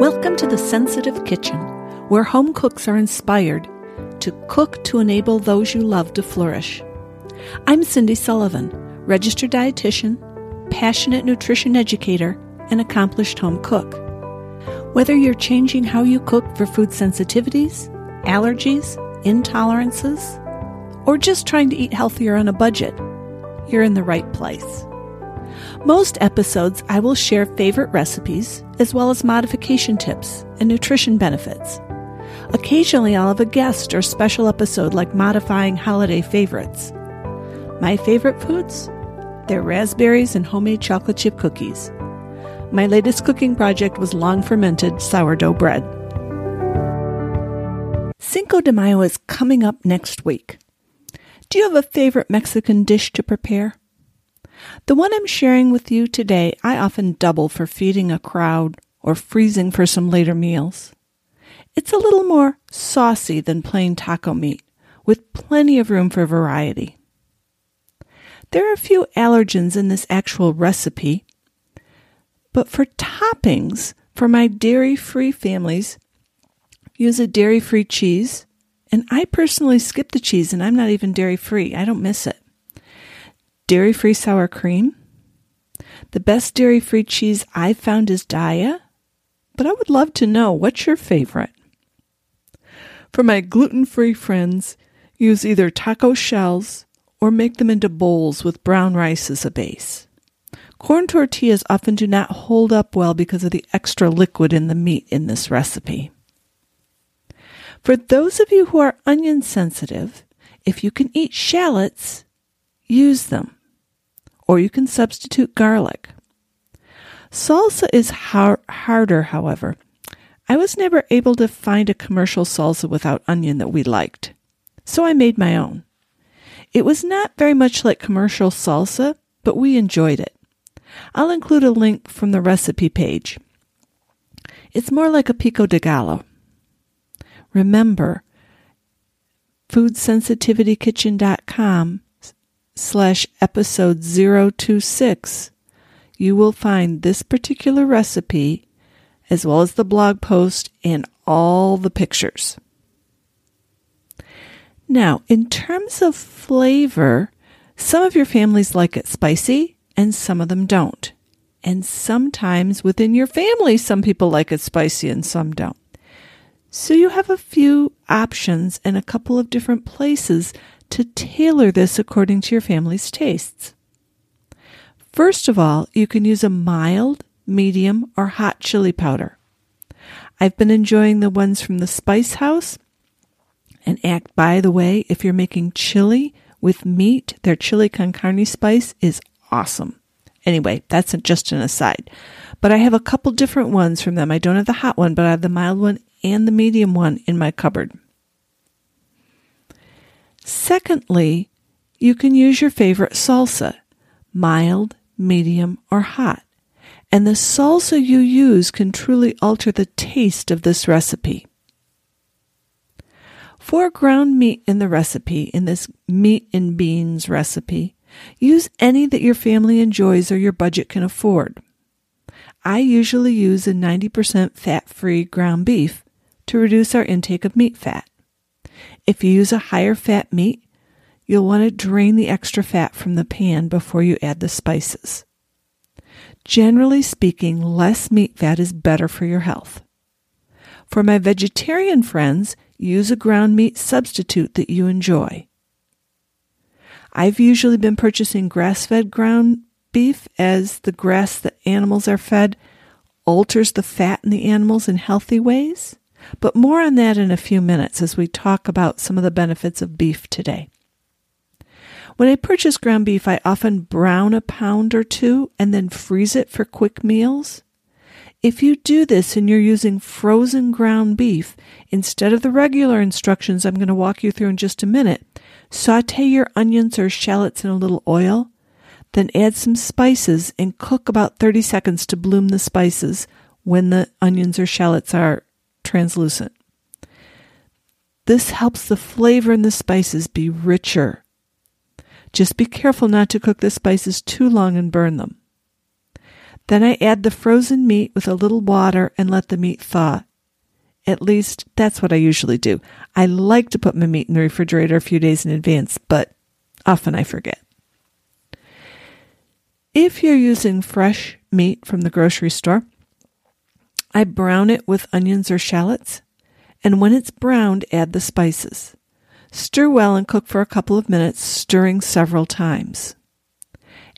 Welcome to the Sensitive Kitchen, where home cooks are inspired to cook to enable those you love to flourish. I'm Cindy Sullivan, registered dietitian, passionate nutrition educator, and accomplished home cook. Whether you're changing how you cook for food sensitivities, allergies, intolerances, or just trying to eat healthier on a budget, you're in the right place. Most episodes, I will share favorite recipes as well as modification tips and nutrition benefits. Occasionally, I'll have a guest or special episode like modifying holiday favorites. My favorite foods? They're raspberries and homemade chocolate chip cookies. My latest cooking project was long fermented sourdough bread. Cinco de Mayo is coming up next week. Do you have a favorite Mexican dish to prepare? The one I'm sharing with you today, I often double for feeding a crowd or freezing for some later meals. It's a little more saucy than plain taco meat, with plenty of room for variety. There are a few allergens in this actual recipe, but for toppings, for my dairy free families, use a dairy free cheese. And I personally skip the cheese and I'm not even dairy free. I don't miss it dairy free sour cream. The best dairy free cheese I've found is Daiya, but I would love to know what's your favorite. For my gluten free friends, use either taco shells or make them into bowls with brown rice as a base. Corn tortillas often do not hold up well because of the extra liquid in the meat in this recipe. For those of you who are onion sensitive, if you can eat shallots, use them or you can substitute garlic. Salsa is har- harder, however. I was never able to find a commercial salsa without onion that we liked, so I made my own. It was not very much like commercial salsa, but we enjoyed it. I'll include a link from the recipe page. It's more like a pico de gallo. Remember, foodsensitivitykitchen.com slash episode 026, you will find this particular recipe as well as the blog post and all the pictures. Now, in terms of flavor, some of your families like it spicy and some of them don't. And sometimes within your family, some people like it spicy and some don't. So you have a few options and a couple of different places to tailor this according to your family's tastes. First of all, you can use a mild, medium, or hot chili powder. I've been enjoying the ones from the Spice House. And act by the way, if you're making chili with meat, their chili con carne spice is awesome. Anyway, that's just an aside. But I have a couple different ones from them. I don't have the hot one, but I have the mild one and the medium one in my cupboard. Secondly, you can use your favorite salsa, mild, medium, or hot. And the salsa you use can truly alter the taste of this recipe. For ground meat in the recipe, in this meat and beans recipe, use any that your family enjoys or your budget can afford. I usually use a 90% fat free ground beef to reduce our intake of meat fat. If you use a higher fat meat, you'll want to drain the extra fat from the pan before you add the spices. Generally speaking, less meat fat is better for your health. For my vegetarian friends, use a ground meat substitute that you enjoy. I've usually been purchasing grass fed ground beef as the grass that animals are fed alters the fat in the animals in healthy ways. But more on that in a few minutes as we talk about some of the benefits of beef today. When I purchase ground beef, I often brown a pound or two and then freeze it for quick meals. If you do this and you're using frozen ground beef, instead of the regular instructions I'm going to walk you through in just a minute, saute your onions or shallots in a little oil, then add some spices and cook about 30 seconds to bloom the spices when the onions or shallots are translucent. This helps the flavor in the spices be richer. Just be careful not to cook the spices too long and burn them. Then I add the frozen meat with a little water and let the meat thaw. At least that's what I usually do. I like to put my meat in the refrigerator a few days in advance, but often I forget. If you're using fresh meat from the grocery store, I brown it with onions or shallots, and when it's browned, add the spices. Stir well and cook for a couple of minutes, stirring several times.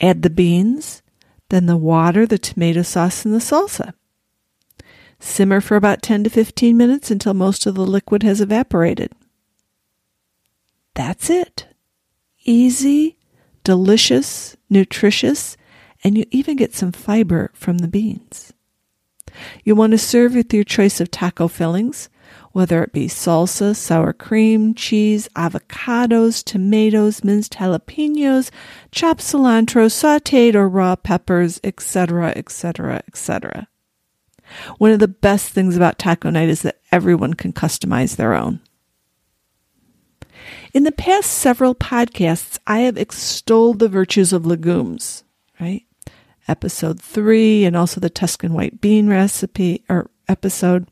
Add the beans, then the water, the tomato sauce, and the salsa. Simmer for about 10 to 15 minutes until most of the liquid has evaporated. That's it. Easy, delicious, nutritious, and you even get some fiber from the beans. You want to serve with your choice of taco fillings, whether it be salsa, sour cream, cheese, avocados, tomatoes, minced jalapenos, chopped cilantro, sauteed or raw peppers, etc., etc., etc. One of the best things about taco night is that everyone can customize their own. In the past several podcasts, I have extolled the virtues of legumes, right? Episode three and also the Tuscan white bean recipe or episode.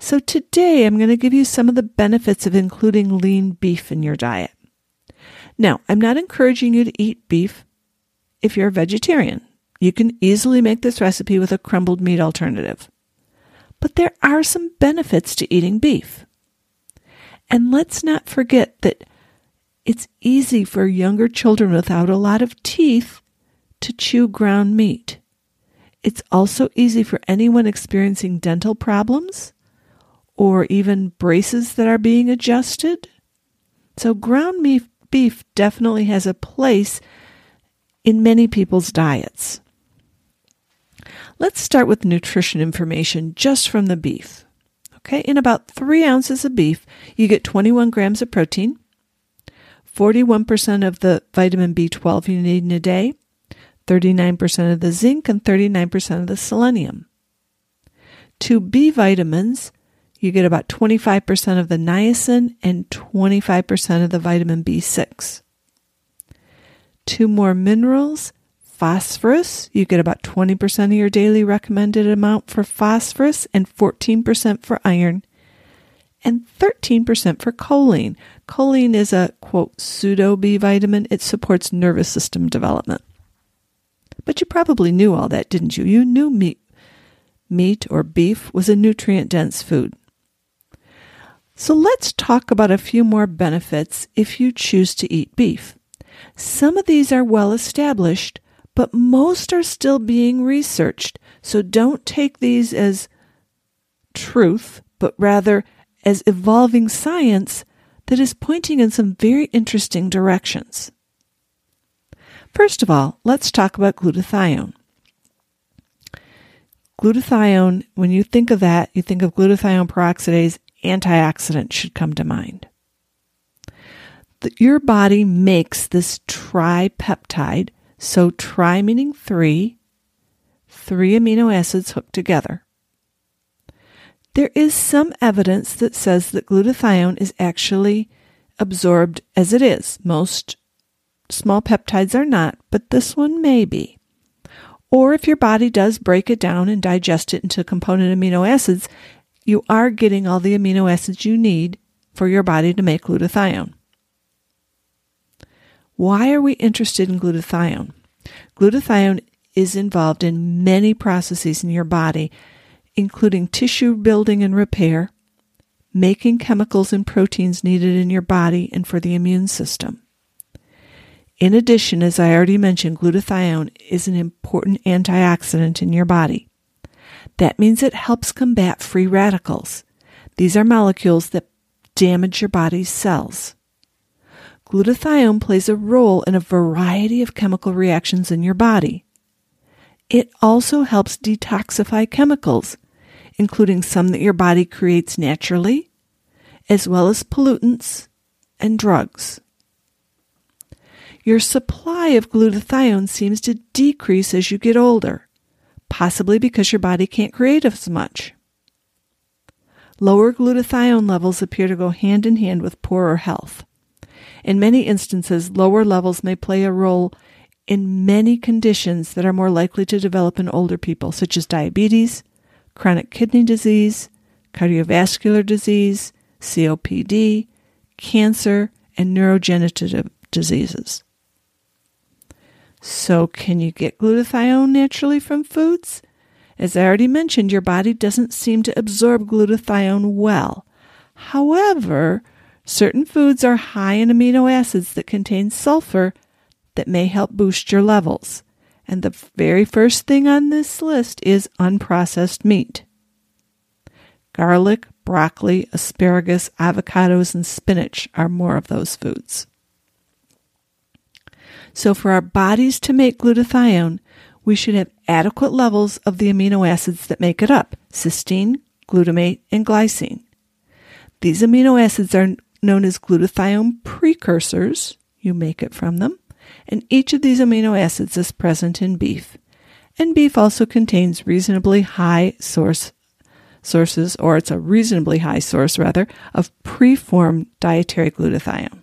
So today I'm going to give you some of the benefits of including lean beef in your diet. Now, I'm not encouraging you to eat beef if you're a vegetarian. You can easily make this recipe with a crumbled meat alternative. But there are some benefits to eating beef. And let's not forget that it's easy for younger children without a lot of teeth to chew ground meat. It's also easy for anyone experiencing dental problems or even braces that are being adjusted. So, ground beef, beef definitely has a place in many people's diets. Let's start with nutrition information just from the beef. Okay, in about three ounces of beef, you get 21 grams of protein, 41% of the vitamin B12 you need in a day, 39% of the zinc, and 39% of the selenium. Two B vitamins, you get about 25% of the niacin and 25% of the vitamin B6. Two more minerals, phosphorus, you get about 20% of your daily recommended amount for phosphorus and 14% for iron and 13% for choline. Choline is a quote pseudo B vitamin. It supports nervous system development. But you probably knew all that, didn't you? You knew meat, meat or beef was a nutrient dense food. So let's talk about a few more benefits if you choose to eat beef. Some of these are well established, but most are still being researched. So don't take these as truth, but rather as evolving science that is pointing in some very interesting directions. First of all, let's talk about glutathione. Glutathione, when you think of that, you think of glutathione peroxidase, antioxidant should come to mind. Your body makes this tripeptide, so tri meaning three, three amino acids hooked together. There is some evidence that says that glutathione is actually absorbed as it is. Most Small peptides are not, but this one may be. Or if your body does break it down and digest it into component amino acids, you are getting all the amino acids you need for your body to make glutathione. Why are we interested in glutathione? Glutathione is involved in many processes in your body, including tissue building and repair, making chemicals and proteins needed in your body and for the immune system. In addition, as I already mentioned, glutathione is an important antioxidant in your body. That means it helps combat free radicals. These are molecules that damage your body's cells. Glutathione plays a role in a variety of chemical reactions in your body. It also helps detoxify chemicals, including some that your body creates naturally, as well as pollutants and drugs your supply of glutathione seems to decrease as you get older, possibly because your body can't create as much. Lower glutathione levels appear to go hand in hand with poorer health. In many instances, lower levels may play a role in many conditions that are more likely to develop in older people, such as diabetes, chronic kidney disease, cardiovascular disease, COPD, cancer, and neurodegenerative diseases. So, can you get glutathione naturally from foods? As I already mentioned, your body doesn't seem to absorb glutathione well. However, certain foods are high in amino acids that contain sulfur that may help boost your levels. And the very first thing on this list is unprocessed meat. Garlic, broccoli, asparagus, avocados, and spinach are more of those foods. So, for our bodies to make glutathione, we should have adequate levels of the amino acids that make it up cysteine, glutamate, and glycine. These amino acids are known as glutathione precursors. You make it from them. And each of these amino acids is present in beef. And beef also contains reasonably high source sources, or it's a reasonably high source rather, of preformed dietary glutathione.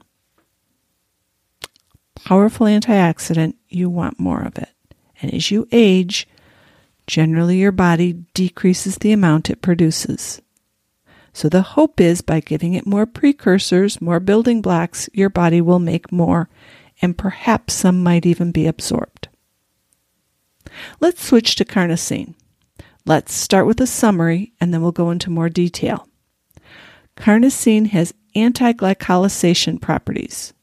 Powerful antioxidant, you want more of it. And as you age, generally your body decreases the amount it produces. So the hope is by giving it more precursors, more building blocks, your body will make more, and perhaps some might even be absorbed. Let's switch to carnosine. Let's start with a summary and then we'll go into more detail. Carnosine has anti-glycosylation properties.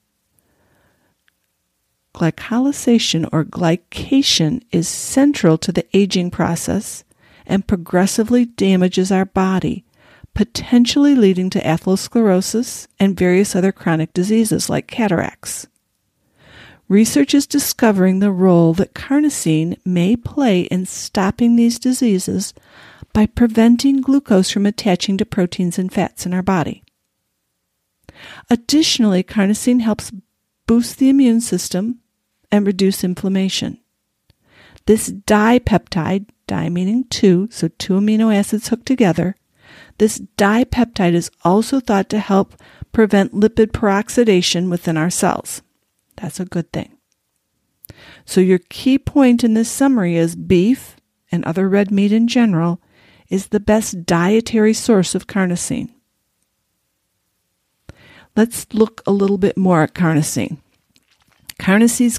Glycosylation or glycation is central to the aging process and progressively damages our body, potentially leading to atherosclerosis and various other chronic diseases like cataracts. Research is discovering the role that carnosine may play in stopping these diseases by preventing glucose from attaching to proteins and fats in our body. Additionally, carnosine helps boost the immune system and reduce inflammation. This dipeptide, di meaning two, so two amino acids hooked together, this dipeptide is also thought to help prevent lipid peroxidation within our cells. That's a good thing. So, your key point in this summary is beef and other red meat in general is the best dietary source of carnosine. Let's look a little bit more at carnosine. Carnosine's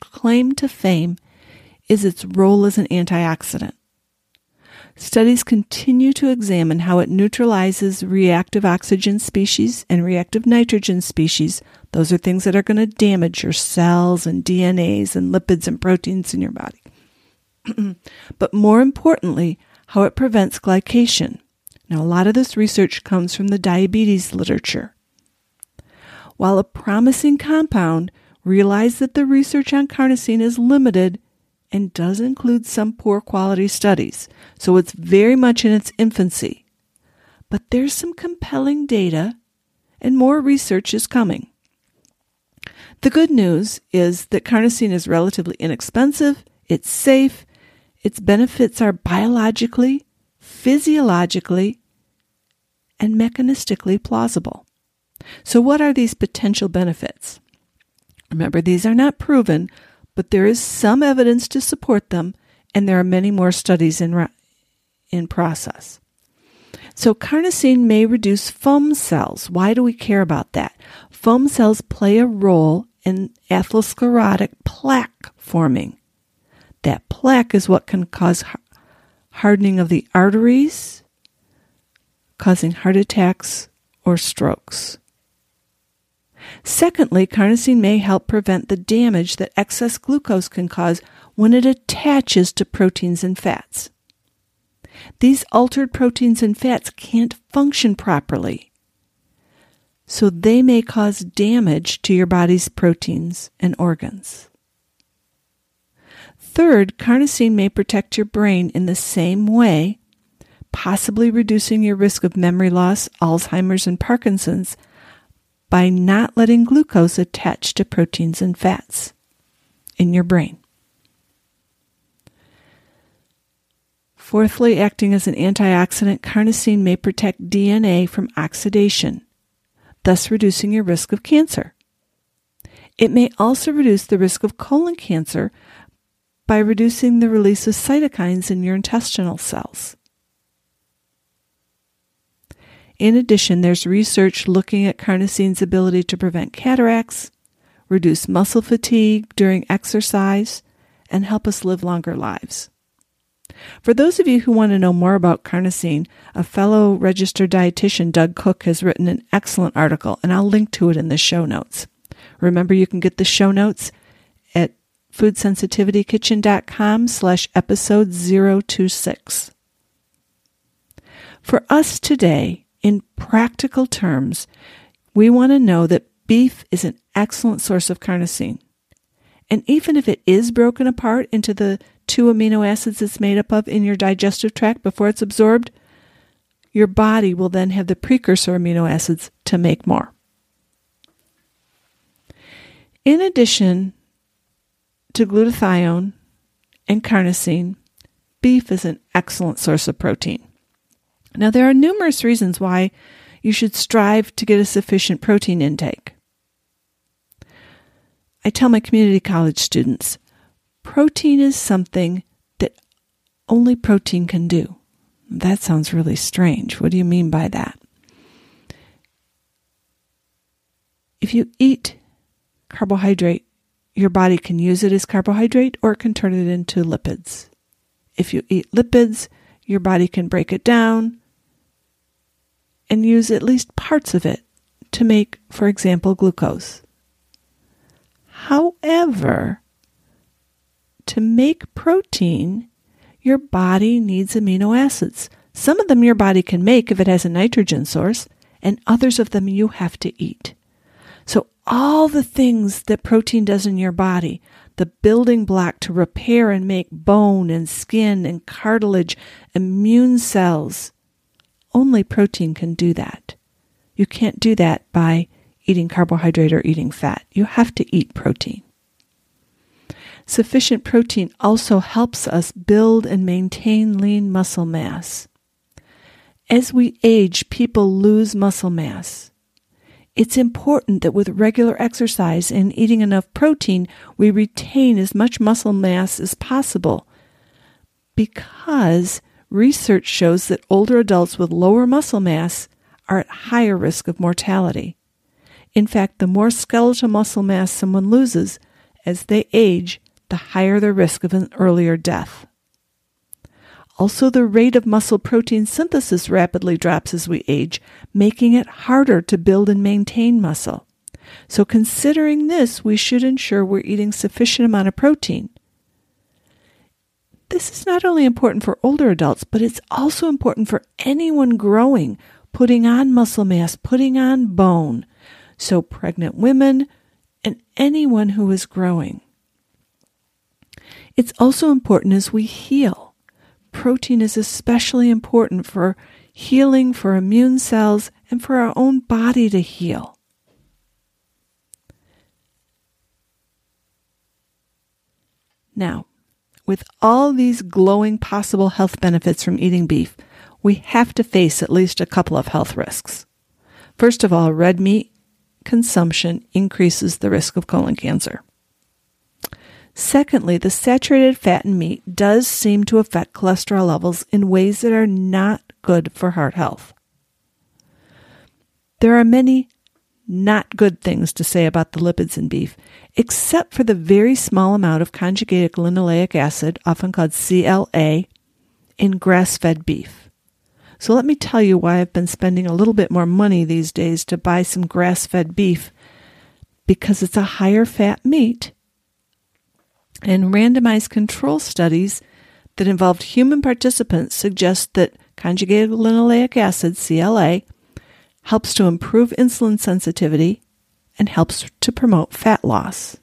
claim to fame is its role as an antioxidant. Studies continue to examine how it neutralizes reactive oxygen species and reactive nitrogen species. Those are things that are going to damage your cells and DNAs and lipids and proteins in your body. but more importantly, how it prevents glycation. Now, a lot of this research comes from the diabetes literature. While a promising compound, realize that the research on carnosine is limited and does include some poor quality studies, so it's very much in its infancy. But there's some compelling data, and more research is coming. The good news is that carnosine is relatively inexpensive, it's safe, its benefits are biologically, physiologically, and mechanistically plausible. So, what are these potential benefits? Remember, these are not proven, but there is some evidence to support them, and there are many more studies in, in process. So, carnosine may reduce foam cells. Why do we care about that? Foam cells play a role in atherosclerotic plaque forming. That plaque is what can cause hardening of the arteries, causing heart attacks or strokes. Secondly, carnosine may help prevent the damage that excess glucose can cause when it attaches to proteins and fats. These altered proteins and fats can't function properly, so they may cause damage to your body's proteins and organs. Third, carnosine may protect your brain in the same way, possibly reducing your risk of memory loss, Alzheimer's, and Parkinson's by not letting glucose attach to proteins and fats in your brain. Fourthly, acting as an antioxidant, carnosine may protect DNA from oxidation. thus reducing your risk of cancer. It may also reduce the risk of colon cancer by reducing the release of cytokines in your intestinal cells. In addition, there's research looking at carnosine's ability to prevent cataracts, reduce muscle fatigue during exercise, and help us live longer lives. For those of you who want to know more about carnosine, a fellow registered dietitian, Doug Cook, has written an excellent article, and I'll link to it in the show notes. Remember, you can get the show notes at foodsensitivitykitchen.com slash episode 026. For us today, in practical terms, we want to know that beef is an excellent source of carnosine. And even if it is broken apart into the two amino acids it's made up of in your digestive tract before it's absorbed, your body will then have the precursor amino acids to make more. In addition to glutathione and carnosine, beef is an excellent source of protein. Now, there are numerous reasons why you should strive to get a sufficient protein intake. I tell my community college students protein is something that only protein can do. That sounds really strange. What do you mean by that? If you eat carbohydrate, your body can use it as carbohydrate or it can turn it into lipids. If you eat lipids, your body can break it down and use at least parts of it to make, for example, glucose. However, to make protein, your body needs amino acids. Some of them your body can make if it has a nitrogen source, and others of them you have to eat. So, all the things that protein does in your body, the building block to repair and make bone and skin and cartilage, immune cells, only protein can do that. You can't do that by eating carbohydrate or eating fat. You have to eat protein. Sufficient protein also helps us build and maintain lean muscle mass. As we age, people lose muscle mass. It's important that with regular exercise and eating enough protein, we retain as much muscle mass as possible because research shows that older adults with lower muscle mass are at higher risk of mortality. In fact, the more skeletal muscle mass someone loses as they age, the higher the risk of an earlier death. Also, the rate of muscle protein synthesis rapidly drops as we age, making it harder to build and maintain muscle. So, considering this, we should ensure we're eating sufficient amount of protein. This is not only important for older adults, but it's also important for anyone growing, putting on muscle mass, putting on bone. So, pregnant women and anyone who is growing. It's also important as we heal. Protein is especially important for healing, for immune cells, and for our own body to heal. Now, with all these glowing possible health benefits from eating beef, we have to face at least a couple of health risks. First of all, red meat consumption increases the risk of colon cancer. Secondly, the saturated fat in meat does seem to affect cholesterol levels in ways that are not good for heart health. There are many not good things to say about the lipids in beef, except for the very small amount of conjugated linoleic acid, often called CLA, in grass fed beef. So let me tell you why I've been spending a little bit more money these days to buy some grass fed beef because it's a higher fat meat. And randomized control studies that involved human participants suggest that conjugated linoleic acid, CLA, helps to improve insulin sensitivity, and helps to promote fat loss.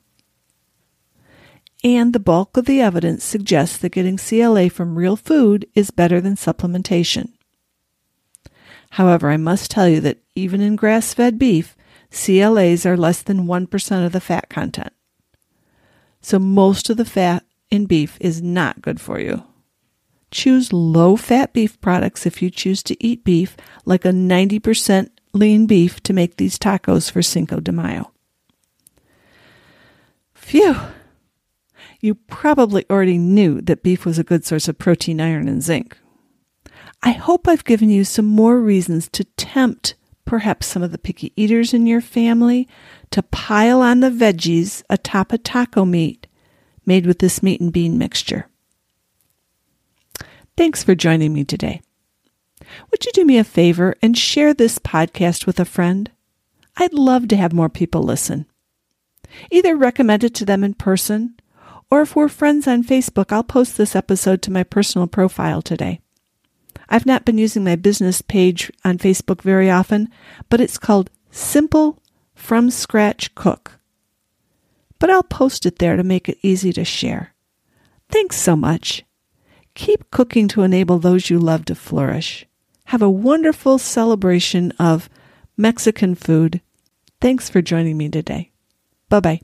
And the bulk of the evidence suggests that getting CLA from real food is better than supplementation. However, I must tell you that even in grass fed beef, CLAs are less than 1% of the fat content. So most of the fat in beef is not good for you. Choose low fat beef products if you choose to eat beef, like a 90% lean beef to make these tacos for Cinco de Mayo. Phew! You probably already knew that beef was a good source of protein, iron, and zinc. I hope I've given you some more reasons to tempt perhaps some of the picky eaters in your family to pile on the veggies atop a taco meat made with this meat and bean mixture. Thanks for joining me today. Would you do me a favor and share this podcast with a friend? I'd love to have more people listen. Either recommend it to them in person, or if we're friends on Facebook, I'll post this episode to my personal profile today. I've not been using my business page on Facebook very often, but it's called Simple From Scratch Cook. But I'll post it there to make it easy to share. Thanks so much. Keep cooking to enable those you love to flourish. Have a wonderful celebration of Mexican food. Thanks for joining me today. Bye bye.